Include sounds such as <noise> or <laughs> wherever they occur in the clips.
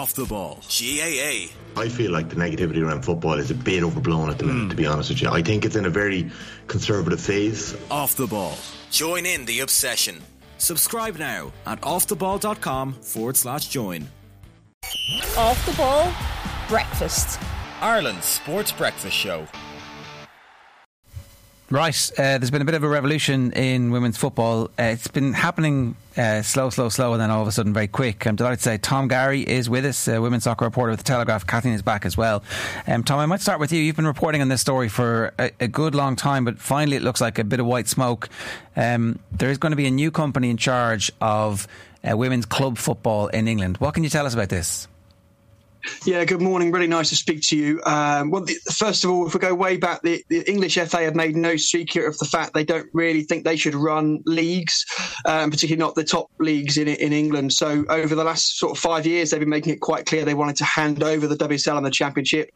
Off the ball. GAA. I feel like the negativity around football is a bit overblown at the minute, mm. to be honest with you. I think it's in a very conservative phase. Off the ball. Join in the obsession. Subscribe now at offtheball.com forward slash join. Off the ball, breakfast. Ireland's sports breakfast show. Right, uh, there's been a bit of a revolution in women's football. Uh, it's been happening uh, slow, slow, slow, and then all of a sudden very quick. I'm delighted to say Tom Garry is with us, uh, women's soccer reporter with the Telegraph. Kathleen is back as well. Um, Tom, I might start with you. You've been reporting on this story for a, a good long time, but finally it looks like a bit of white smoke. Um, there is going to be a new company in charge of uh, women's club football in England. What can you tell us about this? Yeah, good morning. Really nice to speak to you. Um, well, the, first of all, if we go way back, the, the, English FA have made no secret of the fact they don't really think they should run leagues, um, particularly not the top leagues in in England. So over the last sort of five years, they've been making it quite clear they wanted to hand over the WSL and the Championship,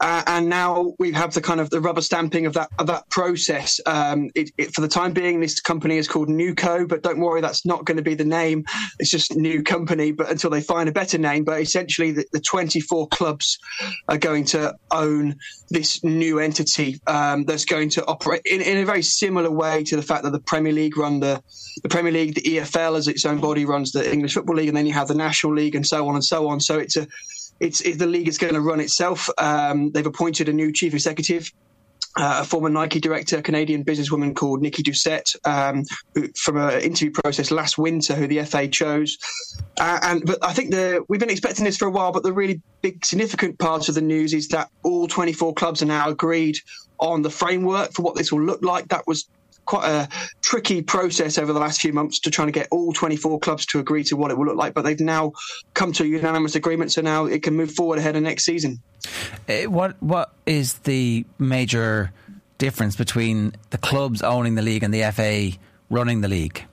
uh, and now we have the kind of the rubber stamping of that of that process. Um, it, it, for the time being, this company is called Newco, but don't worry, that's not going to be the name. It's just New Company, but until they find a better name. But essentially, the, the 24 clubs are going to own this new entity um, that's going to operate in, in, a very similar way to the fact that the Premier League run the, the Premier League, the EFL as its own body runs the English Football League, and then you have the National League and so on and so on. So it's a it's, the league is going to run itself. Um, they've appointed a new chief executive uh, a former Nike director, Canadian businesswoman called Nikki Doucet, um, who, from an interview process last winter, who the FA chose. Uh, and but I think the we've been expecting this for a while, but the really big significant part of the news is that all 24 clubs are now agreed on the framework for what this will look like. That was quite a tricky process over the last few months to try to get all 24 clubs to agree to what it will look like. But they've now come to a unanimous agreement, so now it can move forward ahead of next season. Uh, what What is the major difference between the clubs owning the league and the FA running the league?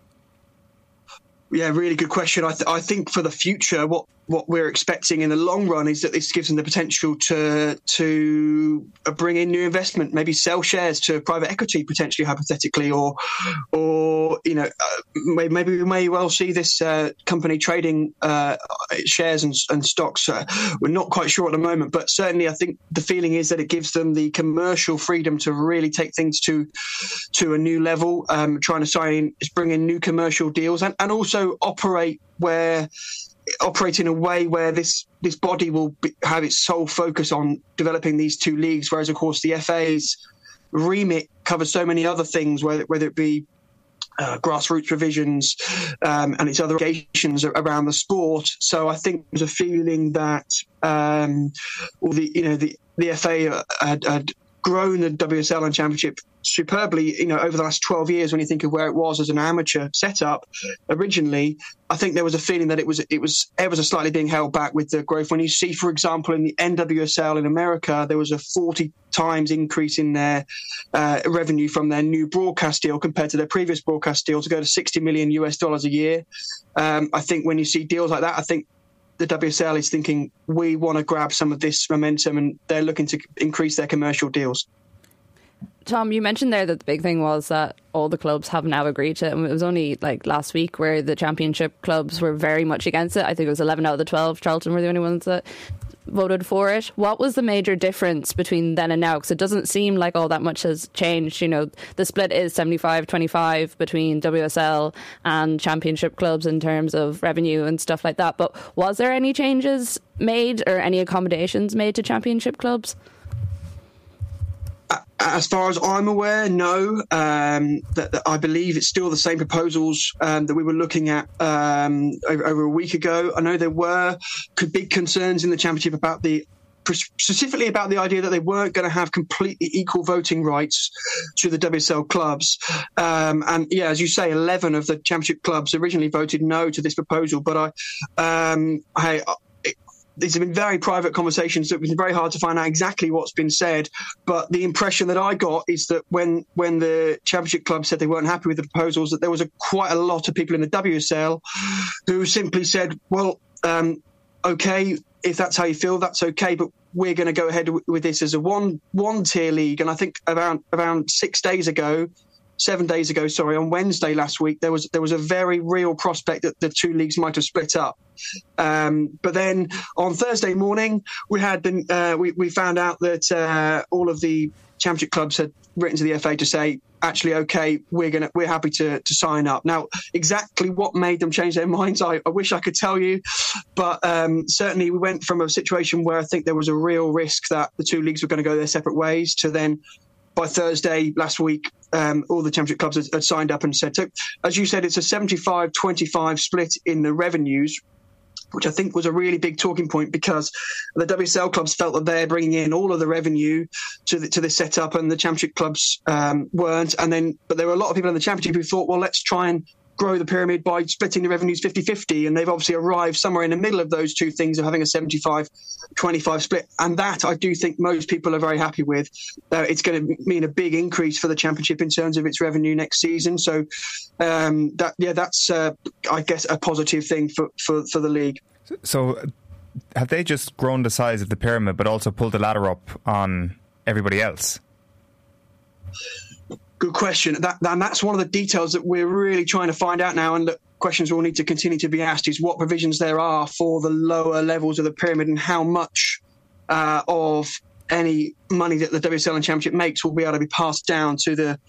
Yeah, really good question. I, th- I think for the future, what what we're expecting in the long run is that this gives them the potential to to uh, bring in new investment, maybe sell shares to private equity potentially, hypothetically, or or you know uh, maybe we may well see this uh, company trading uh, shares and, and stocks. Uh, we're not quite sure at the moment, but certainly I think the feeling is that it gives them the commercial freedom to really take things to to a new level, um, trying to sign, bring in new commercial deals, and, and also operate where operate in a way where this this body will be, have its sole focus on developing these two leagues, whereas of course the FA's remit covers so many other things, whether whether it be uh, grassroots provisions um, and its other obligations around the sport. So I think there's a feeling that um, the you know the the FA had, had grown the WSL and Championship superbly, you know, over the last 12 years when you think of where it was as an amateur setup originally, I think there was a feeling that it was it was ever so slightly being held back with the growth. When you see, for example, in the NWSL in America, there was a 40 times increase in their uh, revenue from their new broadcast deal compared to their previous broadcast deal to go to 60 million US dollars a year. Um, I think when you see deals like that, I think the WSL is thinking we want to grab some of this momentum and they're looking to increase their commercial deals. Tom, you mentioned there that the big thing was that all the clubs have now agreed to it. And it was only like last week where the championship clubs were very much against it. I think it was 11 out of the 12. Charlton were the only ones that voted for it. What was the major difference between then and now? Because it doesn't seem like all that much has changed. You know, the split is 75 25 between WSL and championship clubs in terms of revenue and stuff like that. But was there any changes made or any accommodations made to championship clubs? As far as I'm aware, no. Um, that, that, I believe it's still the same proposals um, that we were looking at um, over, over, a week ago. I know there were big concerns in the championship about the specifically about the idea that they weren't going to have completely equal voting rights to the WSL clubs. Um, and yeah, as you say, 11 of the championship clubs originally voted no to this proposal. But I, um, I, these have been very private conversations. So it's been very hard to find out exactly what's been said. But the impression that I got is that when when the championship club said they weren't happy with the proposals, that there was a, quite a lot of people in the WSL who simply said, "Well, um, okay, if that's how you feel, that's okay, but we're going to go ahead with this as a one one tier league." And I think around around six days ago, seven days ago, sorry, on Wednesday last week, there was there was a very real prospect that the two leagues might have split up. Um, but then on Thursday morning, we had the, uh, we we found out that uh, all of the championship clubs had written to the FA to say actually okay we're gonna we're happy to to sign up now exactly what made them change their <laughs> minds i, I wish i could tell you but um, certainly we went from a situation where i think there was a real risk that the two leagues were going to go their separate ways to then by Thursday last week, um, all the championship clubs had, had, signed up and said, so as you said, it's a 75 25 split in the revenues, which I think was a really big talking point because the WSL clubs felt that they're bringing in all of the revenue to the, to the setup, and the championship clubs um, weren't. And then, but there were a lot of people in the championship who thought, well, let's try and grow the pyramid by splitting the revenues 50 50. And they've obviously arrived somewhere in the middle of those two things of having a 75 25 split. And that I do think most people are very happy with. Uh, it's going to mean a big increase for the championship in terms of its revenue next season. So, um, that yeah, that's, uh, I guess, a positive thing for, for, for the league. So, have they just grown the size of the pyramid but also pulled the ladder up on everybody else? Good question. That, and that's one of the details that we're really trying to find out now. And the questions will need to continue to be asked is what provisions there are for the lower levels of the pyramid and how much uh, of any money that the WSL and Championship makes will be able to be passed down to the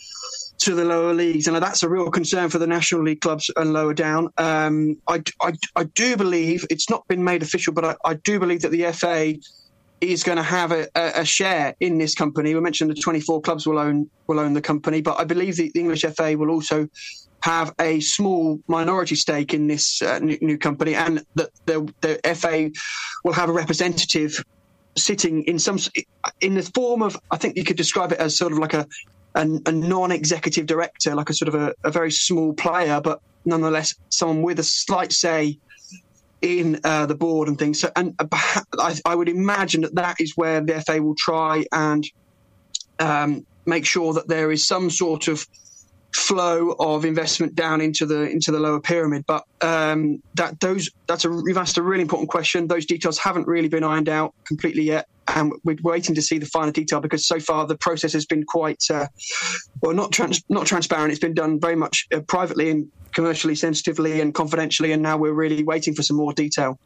to the lower leagues, and that's a real concern for the National League clubs and lower down. Um, I, I, I, do believe it's not been made official, but I, I do believe that the FA is going to have a, a, share in this company. We mentioned the 24 clubs will own will own the company, but I believe the, the English FA will also have a small minority stake in this uh, new, new, company, and that the, the FA will have a representative sitting in some in the form of I think you could describe it as sort of like a a, a non-executive director, like a sort of a, a, very small player, but nonetheless someone with a slight say in uh, the board and things. So, and uh, I, I, would imagine that that is where the FA will try and um, make sure that there is some sort of flow of investment down into the into the lower pyramid. But um, that those that's a you've asked a really important question. Those details haven't really been ironed out completely yet, and we're waiting to see the final detail because so far the process has been quite uh, well not trans- not transparent. It's been done very much uh, privately and commercially sensitively and confidentially, and now we're really waiting for some more detail.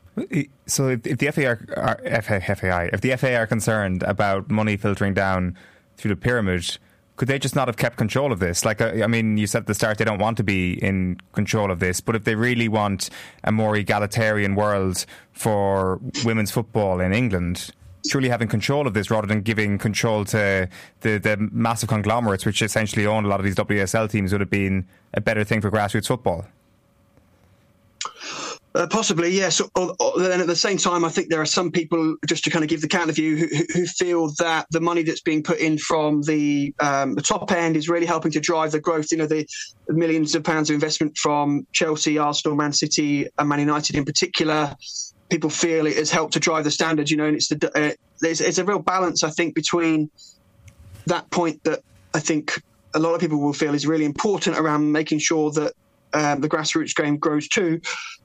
So, if, the FA are, FAI, if the FA are concerned about money filtering down through the pyramid, could they just not have kept control of this? Like, uh, I mean, you said at the start they don't want to be in control of this, but if they really want a more egalitarian world for women's football in England, truly having control of this rather than giving control to the, the massive conglomerates which essentially own a lot of these WSL teams would have been a better thing for grassroots football. Uh, possibly, yes. Or, or, then at the same time, I think there are some people, just to kind of give the counter view, who, who feel that the money that's being put in from the, um, the top end is really helping to drive the growth. You know, the, millions of pounds of investment from Chelsea, Arsenal, Man City, and Man United in particular. People feel it has helped to drive the standards. You know, and it's the uh, it's a real balance, I think, between that point that I think a lot of people will feel is really important around making sure that um, the grassroots game grows too,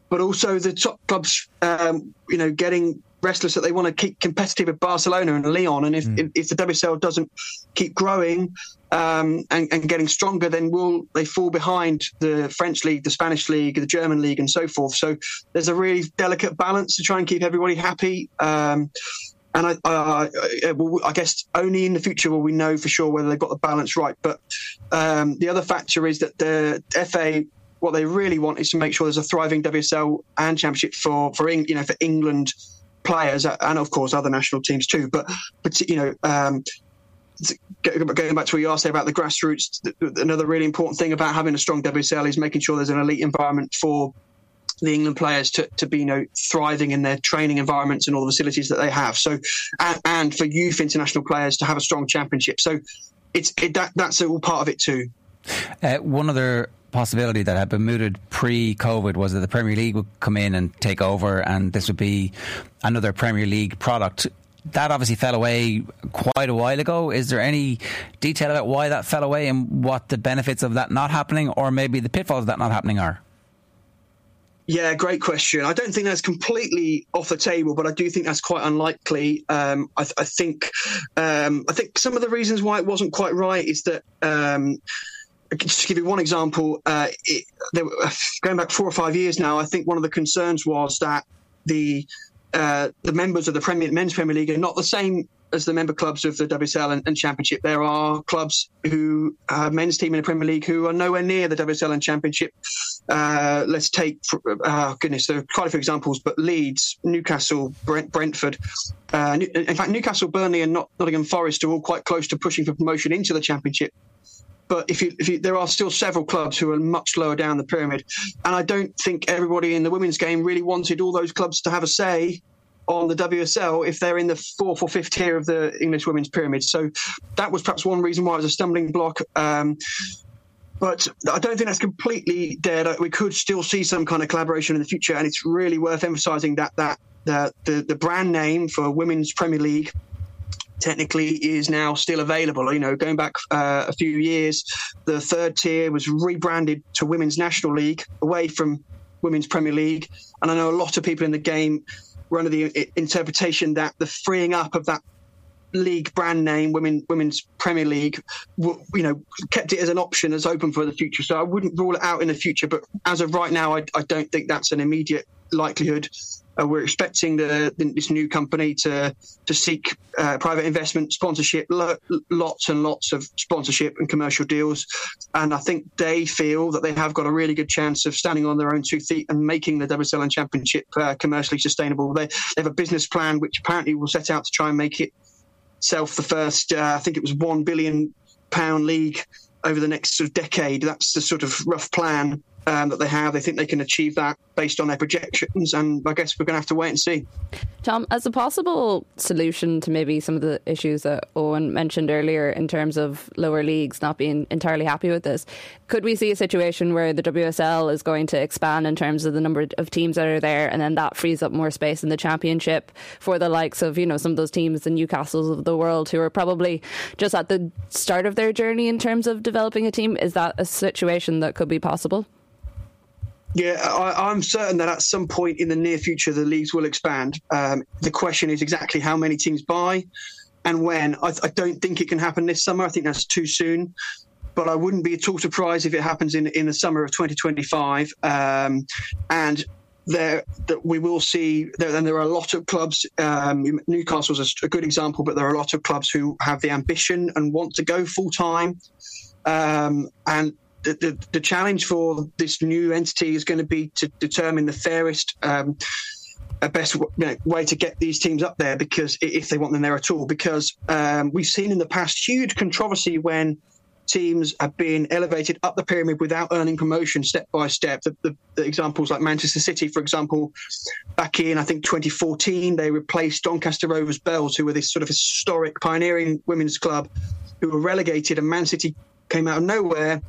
but also the top clubs, um, you know, getting restless that they want to keep competitive with Barcelona and Lyon. And if, mm. if the WSL doesn't keep growing um, and, and, getting stronger, then will they fall behind the French league, the Spanish league, the German league, and so forth. So there's a really delicate balance to try and keep everybody happy. Um, and I, uh, I, guess only in the future will we know for sure whether they've got the balance right. But um, the other factor is that the FA what they really want is to make sure there's a thriving WSL and Championship for for you know for England players and of course other national teams too. But but you know. Um, going back to what you asked about the grassroots, another really important thing about having a strong WSL is making sure there's an elite environment for the England players to, to be you know thriving in their training environments and all the facilities that they have. So and, and for youth international players to have a strong championship. So it's it, that that's all part of it too. Uh, one other possibility that had been mooted pre-COVID was that the Premier League would come in and take over, and this would be another Premier League product. That obviously fell away quite a while ago. Is there any detail about why that fell away and what the benefits of that not happening, or maybe the pitfalls of that not happening are? Yeah, great question. I don't think that's completely off the table, but I do think that's quite unlikely. Um, I, I, think um, I think some of the reasons why it wasn't quite right is that um, just to give you one example, uh, it, there, going back four or five years now, I think one of the concerns was that the uh, the members of the Premier Men's Premier League are not the same as the member clubs of the WSL and, and Championship. There are clubs who uh, men's team in the Premier League who are nowhere near the WSL and Championship. Uh, let's take, uh, goodness, there are quite a few examples, but Leeds, Newcastle, Brent, Brentford. Uh, in fact, Newcastle, Burnley, and Not- Nottingham Forest are all quite close to pushing for promotion into the Championship but if you, if you, there are still several clubs who are much lower down the pyramid, and I don't think everybody in the women's game really wanted all those clubs to have a say on the WSL if they're in the fourth or fifth tier of the English women's pyramid. So that was perhaps one reason why it was a stumbling block. Um, but I don't think that's completely dead. We could still see some kind of collaboration in the future, and it's really worth emphasising that that the, the the brand name for women's Premier League technically is now still available. You know, going back uh, a few years, the third tier was rebranded to Women's National League away from Women's Premier League. And I know a lot of people in the game were under the interpretation that the freeing up of that league brand name, Women Women's Premier League, you know, kept it as an option, as open for the future. So I wouldn't rule it out in the future, but as of right now, I, I don't think that's an immediate likelihood. Uh, we're expecting the, the, this new company to to seek uh, private investment, sponsorship, lo- lots and lots of sponsorship and commercial deals. And I think they feel that they have got a really good chance of standing on their own two feet and making the WSL Championship uh, commercially sustainable. They, they, have a business plan which apparently will set out to try and make it self the first. Uh, I think it was one billion pound league over the next sort of decade. That's the sort of rough plan um, that they have. They think they can achieve that based on their projections, and I guess we're going to have to wait and see. Tom, as a possible solution to maybe some of the issues that Owen mentioned earlier in terms of lower leagues not being entirely happy with this, could we see a situation where the WSL is going to expand in terms of the number of teams that are there, and then that frees up more space in the championship for the likes of you know some of those teams, the Newcastles of the world, who are probably just at the start of their journey in terms of developing a team? Is that a situation that could be possible? Yeah, I, am certain that at some point in the near future, the leagues will expand. Um, the question is exactly how many teams buy and when. I, I, don't think it can happen this summer. I think that's too soon. But I wouldn't be at all surprised if it happens in, in the summer of 2025. Um, and there that we will see there, and there are a lot of clubs um, newcastle's a, a, good example but there are a lot of clubs who have the ambition and want to go full time um, and the, the, the, challenge for this new entity is going to be to determine the fairest um, best you know, way to get these teams up there because if they want them there at all because um, we've seen in the past huge controversy when teams have been elevated up the pyramid without earning promotion step by step. The, the, the, examples like Manchester City, for example, back in I think 2014, they replaced Doncaster Rovers Belles, who were this sort of historic pioneering women's club, who were relegated, and Man City came out of nowhere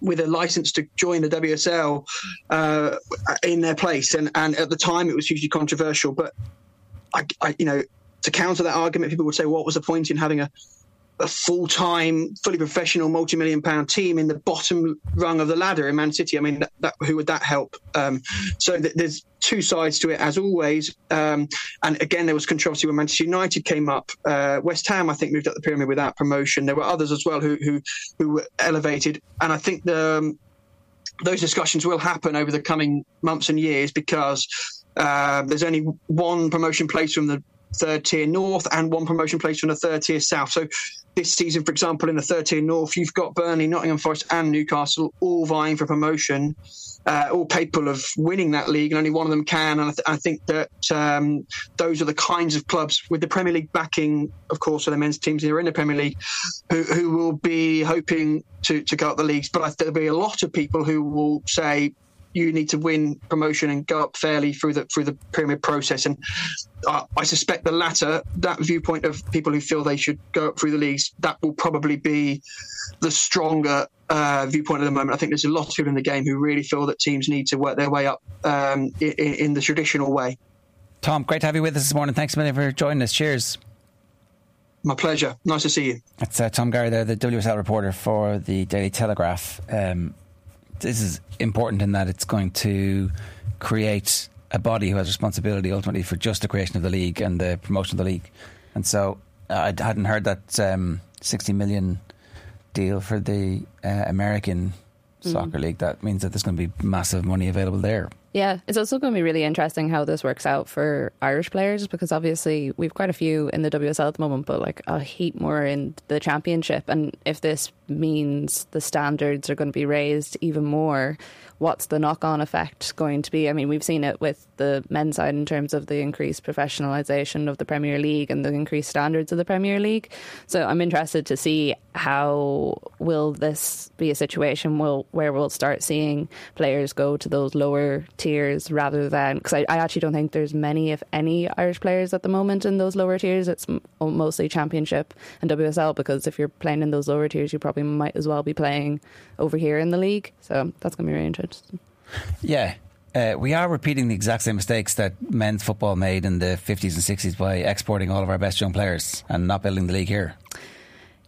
with a license to join the WSL uh, in their place. And, and at the time, it was hugely controversial. But I, I, you know, to counter that argument, people would say, "What was the point in having a a full time, fully professional, multi million pound team in the bottom rung of the ladder in Man City. I mean, that, that, who would that help? Um, so th- there's two sides to it, as always. Um, and again, there was controversy when Manchester United came up. Uh, West Ham, I think, moved up the pyramid without promotion. There were others as well who who, who were elevated. And I think the, um, those discussions will happen over the coming months and years because uh, there's only one promotion place from the third tier north and one promotion place from the third tier south. So this season, for example, in the 13 north, you've got Burnley, Nottingham Forest, and Newcastle all vying for promotion, uh, all capable of winning that league, and only one of them can. And I, th- I think that um, those are the kinds of clubs with the Premier League backing, of course, for the men's teams who are in the Premier League, who, who will be hoping to, to go up the leagues. But there'll be a lot of people who will say, you need to win promotion and go up fairly through the through the pyramid process. And uh, I suspect the latter, that viewpoint of people who feel they should go up through the leagues, that will probably be the stronger uh, viewpoint at the moment. I think there's a lot of people in the game who really feel that teams need to work their way up um, in, in, the traditional way. Tom, great to have you with us this morning. Thanks a million for joining us. Cheers. My pleasure. Nice to see you. That's uh, Tom Garry there, the WSL reporter for the Daily Telegraph. Um, this is important in that it's going to create a body who has responsibility ultimately for just the creation of the league and the promotion of the league. And so uh, I hadn't heard that um, 60 million deal for the uh, American Mm-hmm. soccer league. That means that there's going to be massive money available there. Yeah, it's also going to be really interesting how this works out for Irish players because obviously we've quite a few in the WSL at the moment, but like a heap more in the championship. And if this means the standards are going to be raised even more, what's the knock on effect going to be? I mean, we've seen it with the men's side in terms of the increased professionalisation of the Premier League and the increased standards of the Premier League. So I'm interested to see how will this be a situation will, where we'll start seeing players go to those lower tiers rather than because I, I, actually don't think there's many, if any, Irish players at the moment in those lower tiers. It's oh, mostly Championship and WSL because if you're playing in those lower tiers, you probably might as well be playing over here in the league. So that's going to be really interesting. Yeah. Uh, we are repeating the exact same mistakes that men's football made in the 50s and 60s by exporting all of our best young players and not building the league here.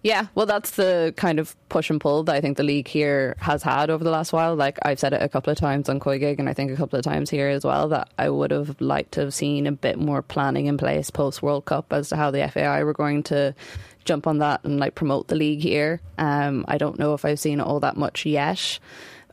Yeah, well, that's the kind of push and pull that I think the league here has had over the last while. Like I've said it a couple of times on COYGIG and I think a couple of times here as well that I would have liked to have seen a bit more planning in place post World Cup as to how the FAI were going to jump on that and like promote the league here. Um, I don't know if I've seen all that much yet.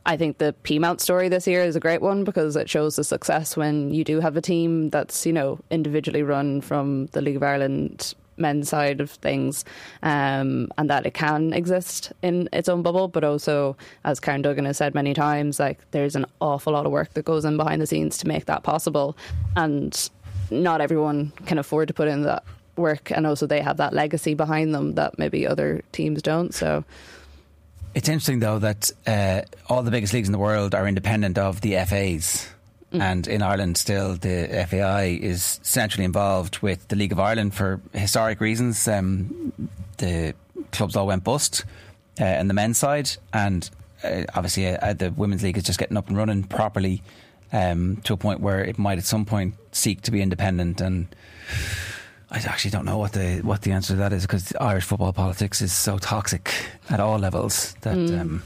I think the Peamount story this year is a great one because it shows the success when you do have a team that's, you know, individually run from the League of Ireland men's side of things, um, and that it can exist in its own bubble. But also, as Karen Duggan has said many times, like there's an awful lot of work that goes in behind the scenes to make that possible, and not everyone can afford to put in that work, and also they have that legacy behind them that maybe other teams don't. So. It's interesting, though, that uh, all the biggest leagues in the world are independent of the FAs. Mm. And in Ireland, still, the FAI is centrally involved with the League of Ireland for historic reasons. Um, the clubs all went bust uh, in the men's side, and uh, obviously, uh, the Women's League is just getting up and running properly um, to a point where it might at some point seek to be independent. And I actually don't know what the what the answer to that is because Irish football politics is so toxic at all levels that. Mm. Um,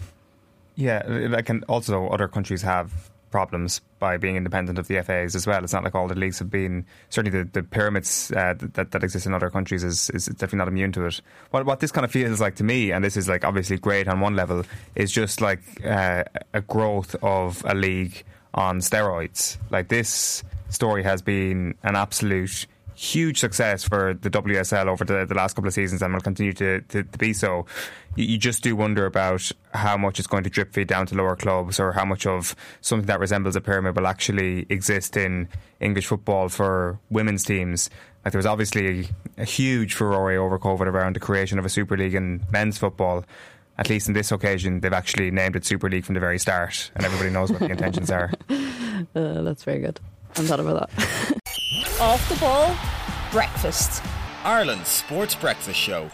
yeah, like and also other countries have problems by being independent of the FAs as well. It's not like all the leagues have been. Certainly, the, the pyramids uh, that that exist in other countries is, is definitely not immune to it. What what this kind of feels like to me, and this is like obviously great on one level, is just like uh, a growth of a league on steroids. Like this story has been an absolute huge success for the WSL over the, the last couple of seasons and will continue to, to, to be so. You, you, just do wonder about how much it's going to drip feed down to lower clubs or how much of something that resembles a pyramid will actually exist in English football for women's teams. Like there was obviously a, huge furore over COVID around the creation of a Super League in men's football. At least in this occasion, they've actually named it Super League from the very start, and everybody knows what the intentions are. <laughs> Uh, that's very good. I'm thought about that. <laughs> Off the ball, breakfast. Ireland's sports breakfast show